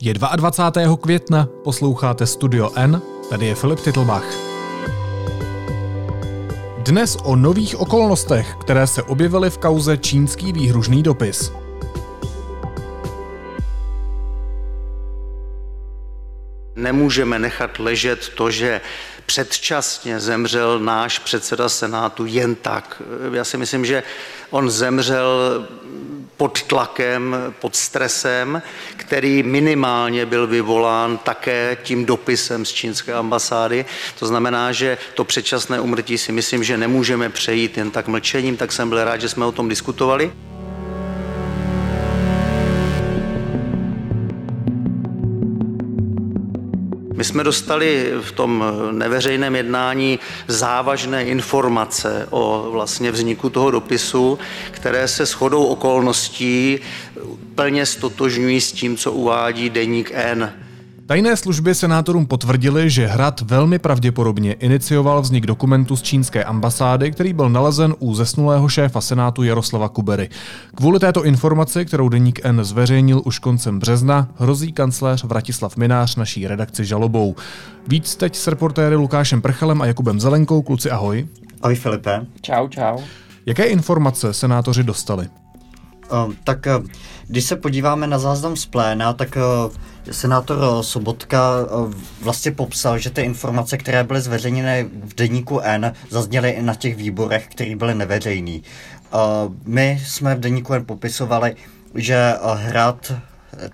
Je 22. května, posloucháte Studio N, tady je Filip Titlbach. Dnes o nových okolnostech, které se objevily v kauze čínský výhružný dopis. Nemůžeme nechat ležet to, že předčasně zemřel náš předseda Senátu jen tak. Já si myslím, že on zemřel pod tlakem, pod stresem, který minimálně byl vyvolán také tím dopisem z čínské ambasády. To znamená, že to předčasné umrtí si myslím, že nemůžeme přejít jen tak mlčením, tak jsem byl rád, že jsme o tom diskutovali. My jsme dostali v tom neveřejném jednání závažné informace o vlastně vzniku toho dopisu, které se shodou okolností plně stotožňují s tím, co uvádí deník N. Tajné služby senátorům potvrdili, že Hrad velmi pravděpodobně inicioval vznik dokumentu z čínské ambasády, který byl nalezen u zesnulého šéfa senátu Jaroslava Kubery. Kvůli této informaci, kterou deník N zveřejnil už koncem března, hrozí kancléř Vratislav Minář naší redakci žalobou. Víc teď s reportéry Lukášem Prchalem a Jakubem Zelenkou. Kluci, ahoj. Ahoj Filipe. Čau, čau. Jaké informace senátoři dostali? Uh, tak uh, když se podíváme na záznam z pléna, tak uh, senátor Sobotka vlastně popsal, že ty informace, které byly zveřejněny v deníku N, zazněly i na těch výborech, které byly neveřejný. My jsme v deníku N popisovali, že Hrad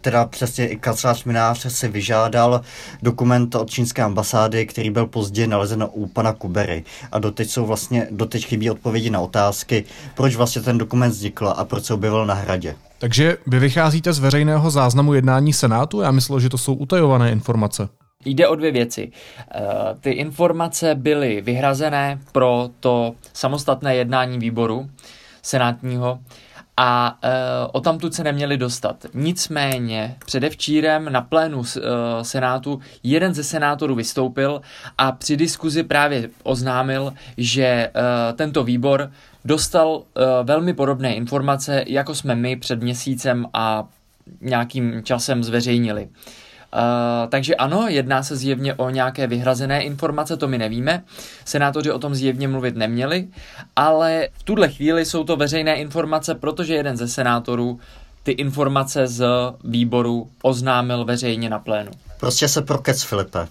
teda přesně i kancelář Minář si vyžádal dokument od čínské ambasády, který byl později nalezen u pana Kubery. A doteď jsou vlastně, doteď chybí odpovědi na otázky, proč vlastně ten dokument vznikl a proč se objevil na hradě. Takže vy vycházíte z veřejného záznamu jednání Senátu? Já myslel, že to jsou utajované informace. Jde o dvě věci. Eh, ty informace byly vyhrazené pro to samostatné jednání výboru senátního a e, o tamtud se neměli dostat. Nicméně předevčírem na plénu e, Senátu jeden ze senátorů vystoupil a při diskuzi právě oznámil, že e, tento výbor dostal e, velmi podobné informace, jako jsme my před měsícem a nějakým časem zveřejnili. Uh, takže ano, jedná se zjevně o nějaké vyhrazené informace, to my nevíme. Senátoři o tom zjevně mluvit neměli, ale v tuhle chvíli jsou to veřejné informace, protože jeden ze senátorů ty informace z výboru oznámil veřejně na plénu. Prostě se prokec, Filipe.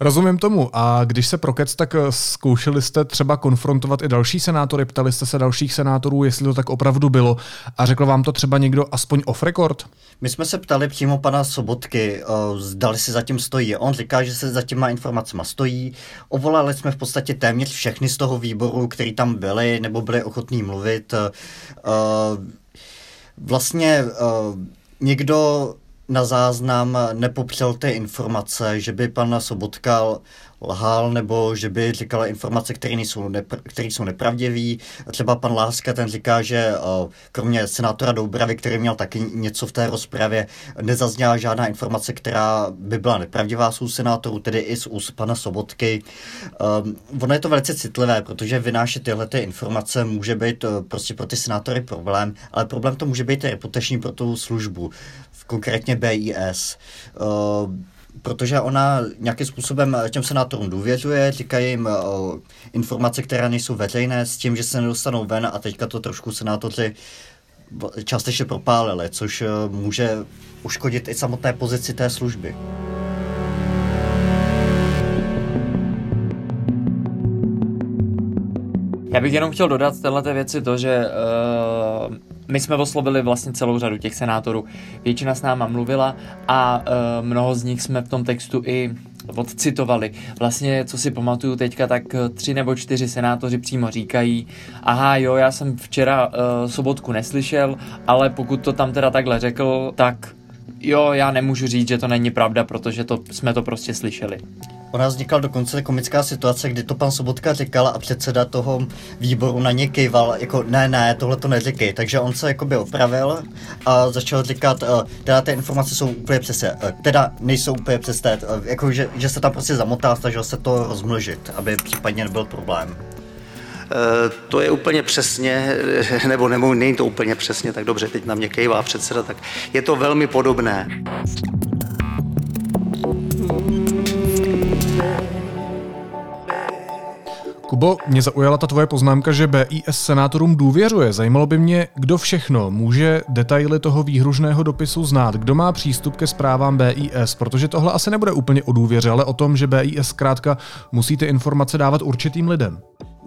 Rozumím tomu. A když se prokec, tak eh, zkoušeli jste třeba konfrontovat i další senátory, ptali jste se dalších senátorů, jestli to tak opravdu bylo a řekl vám to třeba někdo aspoň off record? My jsme se ptali přímo pana Sobotky, eh, zdali si zatím stojí. On říká, že se za těma informacemi stojí. Ovolali jsme v podstatě téměř všechny z toho výboru, který tam byli nebo byli ochotní mluvit. Eh, vlastně někdo na záznam nepopřel ty informace, že by pan Sobotka lhal nebo že by říkala informace, které, nejsou nepr- jsou nepravdivé. Třeba pan Láska ten říká, že uh, kromě senátora Doubravy, který měl taky něco v té rozpravě, nezazněla žádná informace, která by byla nepravdivá z senátorů, tedy i z úst pana Sobotky. Um, ono je to velice citlivé, protože vynášet tyhle ty informace může být uh, prostě pro ty senátory problém, ale problém to může být reputační pro tu službu, konkrétně BIS. Uh, protože ona nějakým způsobem těm senátorům důvěřuje, říkají jim o informace, které nejsou veřejné, s tím, že se nedostanou ven a teďka to trošku senátoři částečně propálili, což může uškodit i samotné pozici té služby. Já bych jenom chtěl dodat této věci to, že uh, my jsme oslovili vlastně celou řadu těch senátorů. Většina s náma mluvila a uh, mnoho z nich jsme v tom textu i odcitovali. Vlastně, co si pamatuju teďka, tak tři nebo čtyři senátoři přímo říkají, aha jo, já jsem včera uh, sobotku neslyšel, ale pokud to tam teda takhle řekl, tak jo, já nemůžu říct, že to není pravda, protože to, jsme to prostě slyšeli. Ona vznikla dokonce komická situace, kdy to pan Sobotka říkal a předseda toho výboru na ně kýval, jako ne, ne, tohle to neříkej. Takže on se jakoby opravil a začal říkat, uh, teda ty informace jsou úplně přesné, uh, teda nejsou úplně přesné, uh, jako že, že se tam prostě zamotá, snažil se to rozmnožit, aby případně nebyl problém. Eh, to je úplně přesně, eh, nebo, nemůžu, není to úplně přesně, tak dobře, teď na mě kejvá předseda, tak je to velmi podobné. Kubo, mě zaujala ta tvoje poznámka, že BIS senátorům důvěřuje. Zajímalo by mě, kdo všechno může detaily toho výhružného dopisu znát, kdo má přístup ke zprávám BIS, protože tohle asi nebude úplně o důvěře, ale o tom, že BIS zkrátka musí ty informace dávat určitým lidem.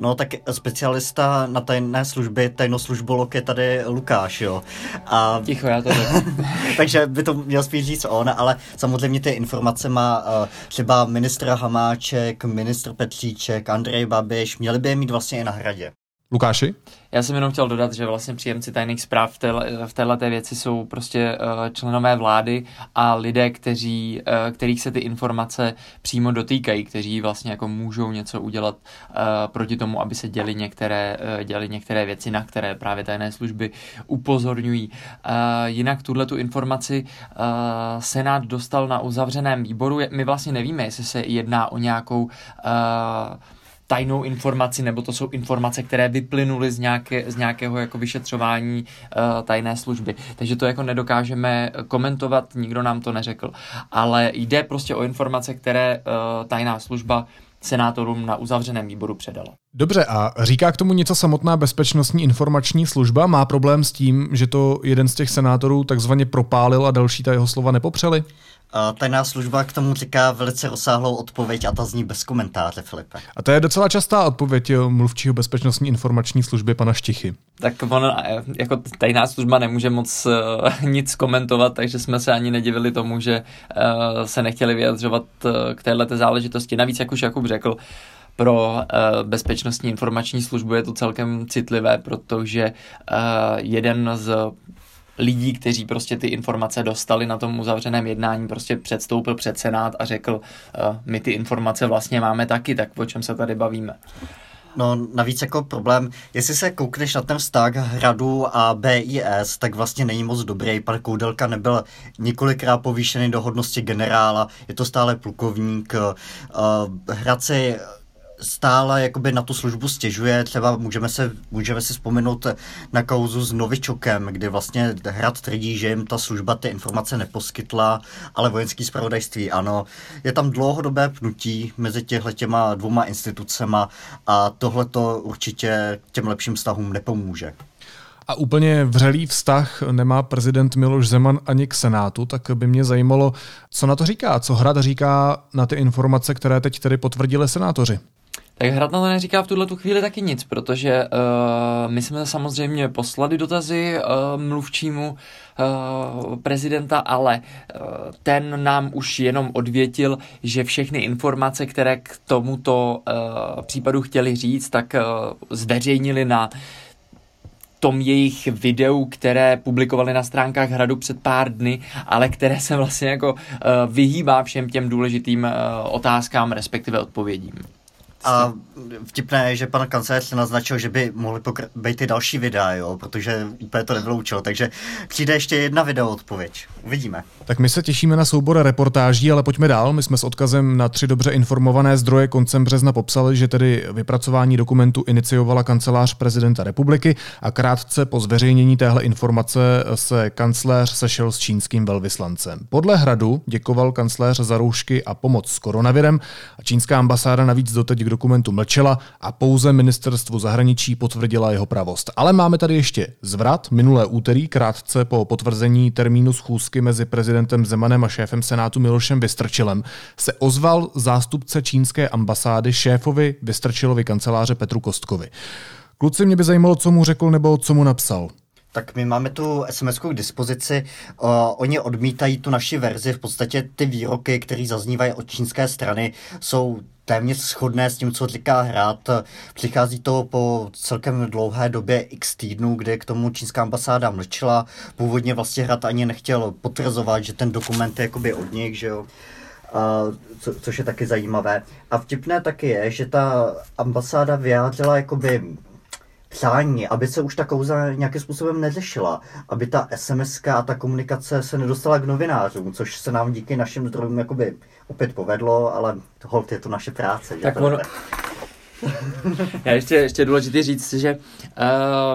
No tak specialista na tajné služby, tajnoslužbolok je tady Lukáš, jo. A... Ticho, já to Takže by to měl spíš říct on, ale samozřejmě ty informace má uh, třeba ministr Hamáček, ministr Petříček, Andrej Babiš, měli by je mít vlastně i na hradě. Lukáši? Já jsem jenom chtěl dodat, že vlastně příjemci tajných zpráv v, této věci jsou prostě uh, členové vlády a lidé, kteří, uh, kterých se ty informace přímo dotýkají, kteří vlastně jako můžou něco udělat uh, proti tomu, aby se děli některé, děli některé věci, na které právě tajné služby upozorňují. Jinak tuhle tu informaci Senát dostal na uzavřeném výboru. My vlastně nevíme, jestli se jedná o nějakou tajnou informaci, nebo to jsou informace, které vyplynuly z, nějaké, z nějakého jako vyšetřování uh, tajné služby. Takže to jako nedokážeme komentovat, nikdo nám to neřekl. Ale jde prostě o informace, které uh, tajná služba senátorům na uzavřeném výboru předala. Dobře, a říká k tomu něco samotná bezpečnostní informační služba? Má problém s tím, že to jeden z těch senátorů takzvaně propálil a další ta jeho slova nepopřeli? Tajná služba k tomu říká velice rozsáhlou odpověď a ta zní bez komentáře, Filipe. A to je docela častá odpověď mluvčího bezpečnostní informační služby pana Štichy. Tak on eh, jako tajná služba nemůže moc uh, nic komentovat, takže jsme se ani nedivili tomu, že uh, se nechtěli vyjadřovat uh, k této záležitosti. Navíc, jak už Jakub řekl, pro uh, bezpečnostní informační službu je to celkem citlivé, protože uh, jeden z lidí, kteří prostě ty informace dostali na tom uzavřeném jednání, prostě předstoupil před Senát a řekl, uh, my ty informace vlastně máme taky, tak o čem se tady bavíme. No navíc jako problém, jestli se koukneš na ten vztah Hradu a BIS, tak vlastně není moc dobrý. Pan Koudelka nebyl několikrát povýšený do hodnosti generála, je to stále plukovník. Uh, Hrad si stále jakoby na tu službu stěžuje. Třeba můžeme se, můžeme si vzpomenout na kauzu s Novičokem, kdy vlastně Hrad tvrdí, že jim ta služba ty informace neposkytla, ale vojenský zpravodajství ano. Je tam dlouhodobé pnutí mezi těhle těma dvouma institucema a tohle to určitě těm lepším vztahům nepomůže. A úplně vřelý vztah nemá prezident Miloš Zeman ani k Senátu, tak by mě zajímalo, co na to říká, co Hrad říká na ty informace, které teď tedy potvrdili senátoři. Tak Hrad na to neříká v tuhle tu chvíli taky nic, protože uh, my jsme samozřejmě poslali dotazy uh, mluvčímu uh, prezidenta, ale uh, ten nám už jenom odvětil, že všechny informace, které k tomuto uh, případu chtěli říct, tak uh, zveřejnili na tom jejich videu, které publikovali na stránkách Hradu před pár dny, ale které se vlastně jako uh, vyhýbá všem těm důležitým uh, otázkám, respektive odpovědím. A vtipné je, že pan kancléř naznačil, že by mohly pokr- být i další videa, jo, protože úplně to nevyloučil, takže přijde ještě jedna video odpověď. Uvidíme. Tak my se těšíme na soubor reportáží, ale pojďme dál. My jsme s odkazem na tři dobře informované zdroje koncem března popsali, že tedy vypracování dokumentu iniciovala kancelář prezidenta republiky a krátce po zveřejnění téhle informace se kancléř sešel s čínským velvyslancem. Podle hradu děkoval kancléř za roušky a pomoc s koronavirem a čínská ambasáda navíc doteď k dokumentu mlčela a pouze ministerstvu zahraničí potvrdila jeho pravost. Ale máme tady ještě zvrat. Minulé úterý, krátce po potvrzení termínu schůzky mezi prezidentem Zemanem a šéfem Senátu Milošem Vystrčilem, se ozval zástupce čínské ambasády šéfovi Vystrčilovi kanceláře Petru Kostkovi. Kluci, mě by zajímalo, co mu řekl nebo co mu napsal. Tak my máme tu sms k dispozici. Uh, oni odmítají tu naši verzi. V podstatě ty výroky, které zaznívají od čínské strany, jsou téměř shodné s tím, co říká hrát. Přichází to po celkem dlouhé době x týdnů, kdy k tomu čínská ambasáda mlčela. Původně vlastně hrát ani nechtěl potvrzovat, že ten dokument je jakoby od nich, že jo. Uh, co, což je taky zajímavé. A vtipné taky je, že ta ambasáda vyjádřila jakoby přání, aby se už ta kauza nějakým způsobem neřešila, aby ta SMS a ta komunikace se nedostala k novinářům, což se nám díky našim zdrojům jakoby opět povedlo, ale hold je to naše práce. Tak ono, Já ještě, ještě důležité říct, že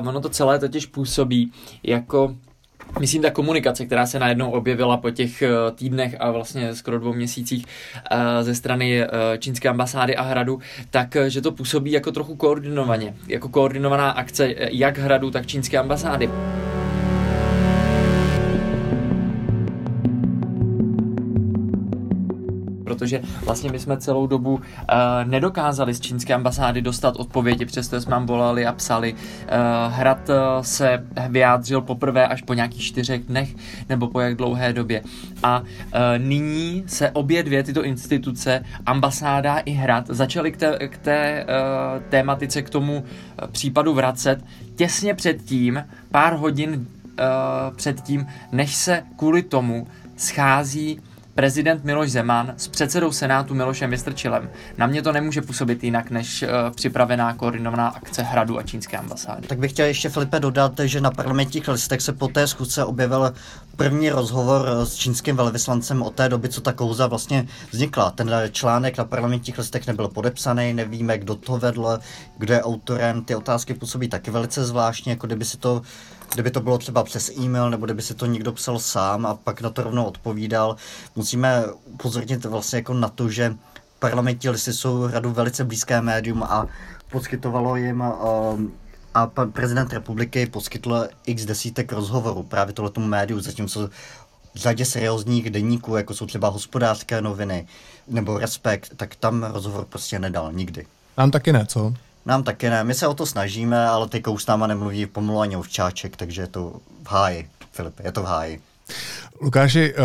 uh, ono to celé totiž působí jako Myslím, ta komunikace, která se najednou objevila po těch eh, týdnech a vlastně skoro dvou měsících eh, ze strany eh, čínské ambasády a hradu, tak že to působí jako trochu koordinovaně, jako koordinovaná akce jak hradu, tak čínské ambasády. Protože vlastně my jsme celou dobu uh, nedokázali z čínské ambasády dostat odpovědi, přesto jsme nám volali a psali. Uh, Hrad uh, se vyjádřil poprvé až po nějakých čtyřech dnech nebo po jak dlouhé době. A uh, nyní se obě dvě tyto instituce, ambasáda i Hrad, začaly k té, k té uh, tématice, k tomu případu vracet těsně předtím, pár hodin uh, předtím, než se kvůli tomu schází prezident Miloš Zeman s předsedou Senátu Milošem Vystrčilem. Na mě to nemůže působit jinak než uh, připravená koordinovaná akce Hradu a čínské ambasády. Tak bych chtěl ještě Filipe dodat, že na parlamentních listech se po té schůzce objevil první rozhovor s čínským velvyslancem o té doby, co ta kouza vlastně vznikla. Ten článek na parlamentních listech nebyl podepsaný, nevíme, kdo to vedl, kdo je autorem. Ty otázky působí taky velice zvláštně, jako kdyby si to kdyby to bylo třeba přes e-mail, nebo kdyby si to někdo psal sám a pak na to rovnou odpovídal. Musíme upozornit vlastně jako na to, že parlamentní listy jsou radu velice blízké médium a poskytovalo jim um, a pan prezident republiky poskytl x desítek rozhovorů právě tohleto médiu, zatímco v řadě seriózních denníků, jako jsou třeba hospodářské noviny nebo Respekt, tak tam rozhovor prostě nedal nikdy. Nám taky ne, co? Nám taky ne, my se o to snažíme, ale ty s náma nemluví pomalu ani ovčáček, takže je to v háji, Filip, je to v háji. Lukáši, uh,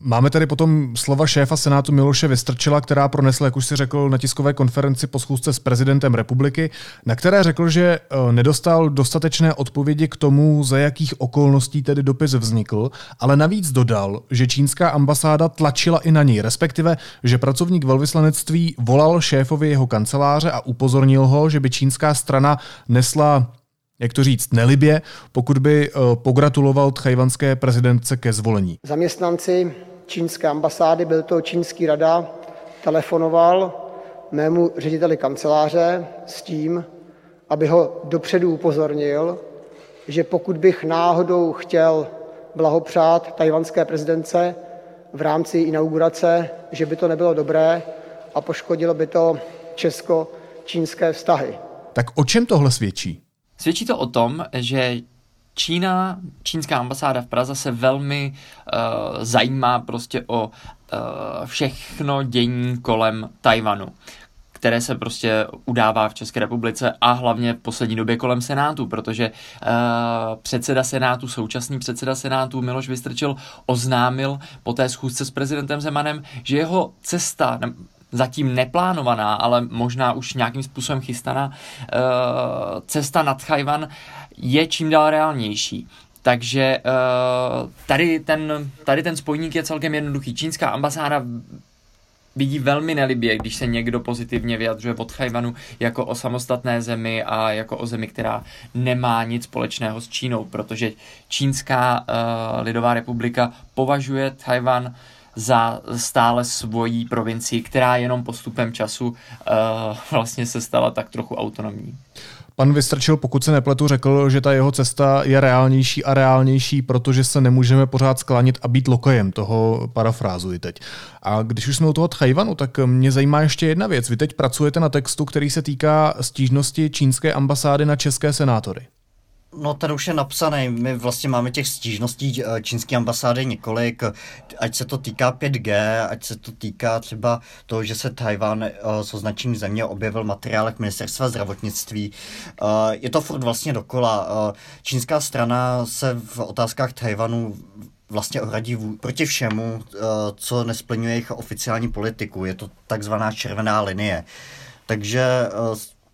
máme tady potom slova šéfa Senátu Miloše Vystrčila, která pronesla, jak už si řekl, na tiskové konferenci po schůzce s prezidentem republiky, na které řekl, že uh, nedostal dostatečné odpovědi k tomu, za jakých okolností tedy dopis vznikl, ale navíc dodal, že čínská ambasáda tlačila i na něj, respektive, že pracovník velvyslanectví volal šéfovi jeho kanceláře a upozornil ho, že by čínská strana nesla jak to říct, nelibě, pokud by uh, pogratuloval tchajvanské prezidentce ke zvolení. Zaměstnanci čínské ambasády, byl to čínský rada, telefonoval mému řediteli kanceláře s tím, aby ho dopředu upozornil, že pokud bych náhodou chtěl blahopřát tajvanské prezidence v rámci inaugurace, že by to nebylo dobré a poškodilo by to česko-čínské vztahy. Tak o čem tohle svědčí? Svědčí to o tom, že Čína, čínská ambasáda v Praze se velmi uh, zajímá prostě o uh, všechno dění kolem Tajvanu které se prostě udává v České republice a hlavně v poslední době kolem Senátu, protože uh, předseda Senátu, současný předseda Senátu Miloš Vystrčil oznámil po té schůzce s prezidentem Zemanem, že jeho cesta, zatím neplánovaná, ale možná už nějakým způsobem chystaná eh, cesta nad Chajvan je čím dál reálnější. Takže eh, tady ten, tady ten spojník je celkem jednoduchý. Čínská ambasáda vidí velmi nelibě, když se někdo pozitivně vyjadřuje od Chajvanu jako o samostatné zemi a jako o zemi, která nemá nic společného s Čínou, protože Čínská uh, lidová republika považuje Tajvan za stále svojí provincii, která jenom postupem času uh, vlastně se stala tak trochu autonomní. Pan Vystrčil, pokud se nepletu, řekl, že ta jeho cesta je reálnější a reálnější, protože se nemůžeme pořád sklanit a být lokajem, toho parafrázuji teď. A když už jsme u toho Tchajvanu, tak mě zajímá ještě jedna věc. Vy teď pracujete na textu, který se týká stížnosti čínské ambasády na české senátory. No ten už je napsaný. My vlastně máme těch stížností eh, čínské ambasády několik, ať se to týká 5G, ať se to týká třeba toho, že se Tajván s označením země objevil v materiálech ministerstva zdravotnictví. Uh, je to furt vlastně dokola. Čínská strana se v otázkách Tajvanu vlastně ohradí proti všemu, co nesplňuje jejich oficiální politiku. Je to takzvaná červená linie. Takže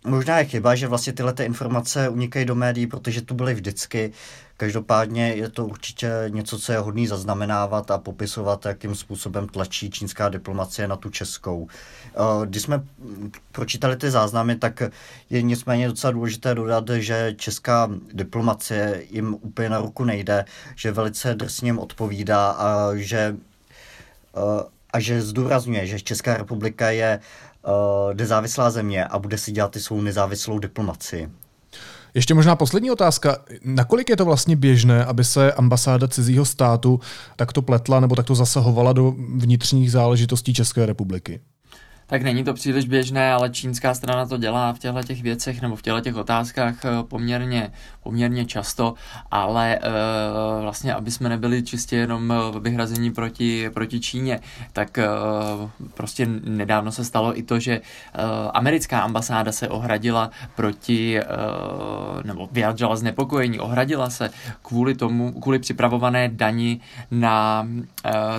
Možná je chyba, že vlastně tyhle ty informace unikají do médií, protože tu byly vždycky. Každopádně je to určitě něco, co je hodný zaznamenávat a popisovat, jakým způsobem tlačí čínská diplomacie na tu českou. Eh, když jsme pročítali ty záznamy, tak je nicméně docela důležité dodat, že česká diplomacie jim úplně na ruku nejde, že velice drsně jim odpovídá a že, eh, a že zdůrazňuje, že Česká republika je nezávislá země a bude si dělat ty svou nezávislou diplomaci. Ještě možná poslední otázka. Nakolik je to vlastně běžné, aby se ambasáda cizího státu takto pletla nebo takto zasahovala do vnitřních záležitostí České republiky? Tak není to příliš běžné, ale čínská strana to dělá v těchto těch věcech nebo v těchto těch otázkách eh, poměrně, poměrně často, ale uh, vlastně, aby jsme nebyli čistě jenom eh, vyhrazení proti, proti Číně, tak prostě nedávno se stalo i to, že americká ambasáda se ohradila proti, nebo vyjádřila znepokojení, ohradila se kvůli tomu, kvůli připravované dani na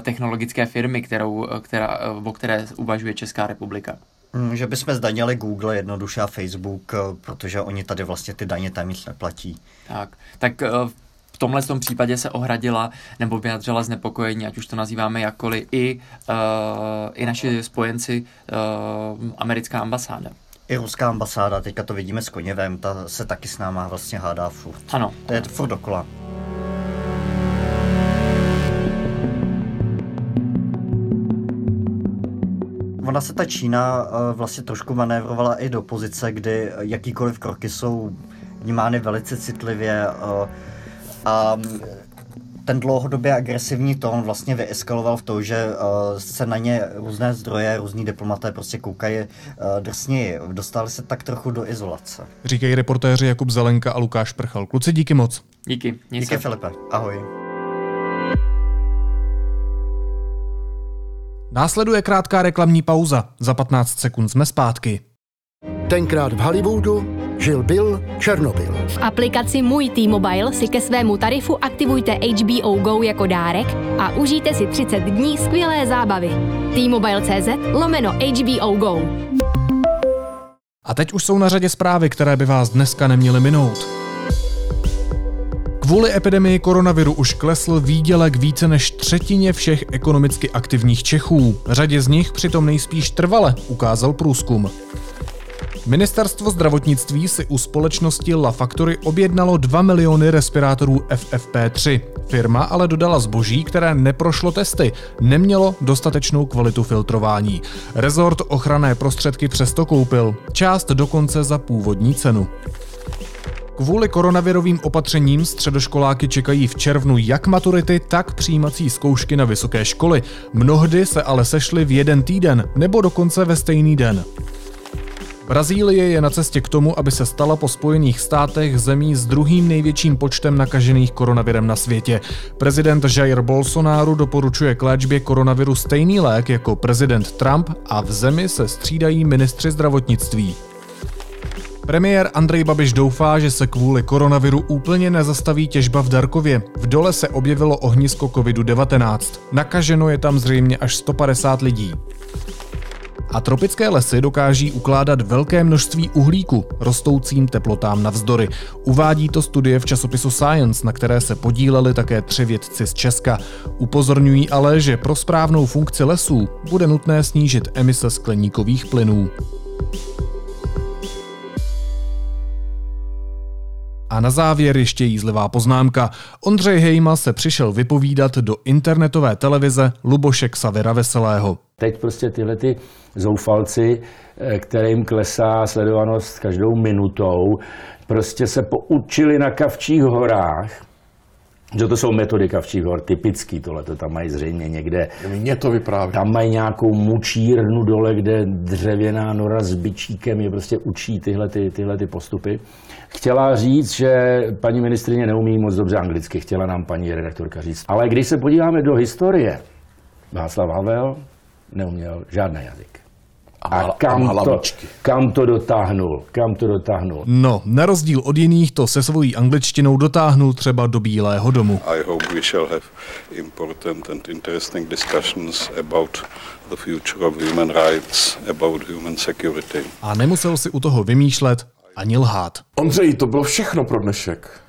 technologické firmy, kterou, která, o které uvažuje Česká republika republika. Hmm, že bychom zdanili Google jednoduše a Facebook, eh, protože oni tady vlastně ty daně tam nic neplatí. Tak, tak eh, v tomhle tom případě se ohradila nebo vyjadřila znepokojení, ať už to nazýváme jakkoliv, i, uh, i naši spojenci uh, americká ambasáda. I ruská ambasáda, teďka to vidíme s Koněvem, ta se taky s náma vlastně hádá furt. Ano. To je furt dokola. Ona se ta Čína eh, vlastně trošku manévrovala i do pozice, kdy jakýkoliv kroky jsou vnímány velice citlivě eh, a ten dlouhodobě agresivní tón vlastně vyeskaloval v to, že uh, se na ně různé zdroje, různí diplomaté prostě koukají uh, drsněji. Dostali se tak trochu do izolace. Říkají reportéři Jakub Zelenka a Lukáš Prchal. Kluci, díky moc. Díky. Díky, Filipe. Ahoj. Následuje krátká reklamní pauza. Za 15 sekund jsme zpátky. Tenkrát v Hollywoodu žil Bill Černobyl. V aplikaci Můj T-Mobile si ke svému tarifu aktivujte HBO Go jako dárek a užijte si 30 dní skvělé zábavy. T-Mobile.cz lomeno HBO Go. A teď už jsou na řadě zprávy, které by vás dneska neměly minout. Kvůli epidemii koronaviru už klesl výdělek více než třetině všech ekonomicky aktivních Čechů. Řadě z nich přitom nejspíš trvale, ukázal průzkum. Ministerstvo zdravotnictví si u společnosti La Factory objednalo 2 miliony respirátorů FFP3. Firma ale dodala zboží, které neprošlo testy, nemělo dostatečnou kvalitu filtrování. Rezort ochranné prostředky přesto koupil, část dokonce za původní cenu. Kvůli koronavirovým opatřením středoškoláky čekají v červnu jak maturity, tak přijímací zkoušky na vysoké školy. Mnohdy se ale sešly v jeden týden nebo dokonce ve stejný den. Brazílie je na cestě k tomu, aby se stala po Spojených státech zemí s druhým největším počtem nakažených koronavirem na světě. Prezident Jair Bolsonaro doporučuje k léčbě koronaviru stejný lék jako prezident Trump a v zemi se střídají ministři zdravotnictví. Premiér Andrej Babiš doufá, že se kvůli koronaviru úplně nezastaví těžba v Darkově. V dole se objevilo ohnisko COVID-19. Nakaženo je tam zřejmě až 150 lidí. A tropické lesy dokáží ukládat velké množství uhlíku rostoucím teplotám navzdory. Uvádí to studie v časopisu Science, na které se podíleli také tři vědci z Česka. Upozorňují ale, že pro správnou funkci lesů bude nutné snížit emise skleníkových plynů. A na závěr ještě jízlivá poznámka. Ondřej Hejma se přišel vypovídat do internetové televize Luboše Xavera Veselého. Teď prostě tyhle ty zoufalci, eh, kterým klesá sledovanost každou minutou, prostě se poučili na Kavčích horách, že to jsou metody Kavčích hor, typický tohle, to tam mají zřejmě někde. Mě to vypráví. Tam mají nějakou mučírnu dole, kde dřevěná nora s byčíkem je prostě učí tyhle, ty, tyhle ty postupy. Chtěla říct, že paní ministrině neumí moc dobře anglicky, chtěla nám paní redaktorka říct. Ale když se podíváme do historie, Václav Havel neuměl žádný jazyk. A kam to, kam to dotáhnul? Kam to dotáhnul? No, na rozdíl od jiných to se svojí angličtinou dotáhnul třeba do Bílého domu. I hope we shall have important and interesting discussions about the future of human rights, about human security. A nemusel si u toho vymýšlet ani lhát. Ondřej, to bylo všechno pro dnešek.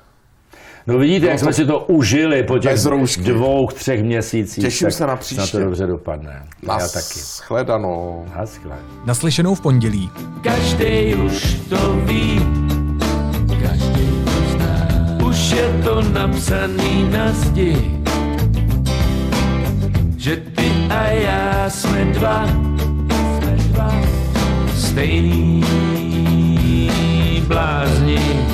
No vidíte, jak jsme si to užili po těch dvou, třech měsících. Těším se na příště. Na to dobře dopadne. Nas Já taky. Shledanou. Naschle. Naslyšenou v pondělí. Každý už to ví. Každý to zná. Už je to napsaný na zdi. Že ty a já jsme dva. Jsme dva. Stejný blázni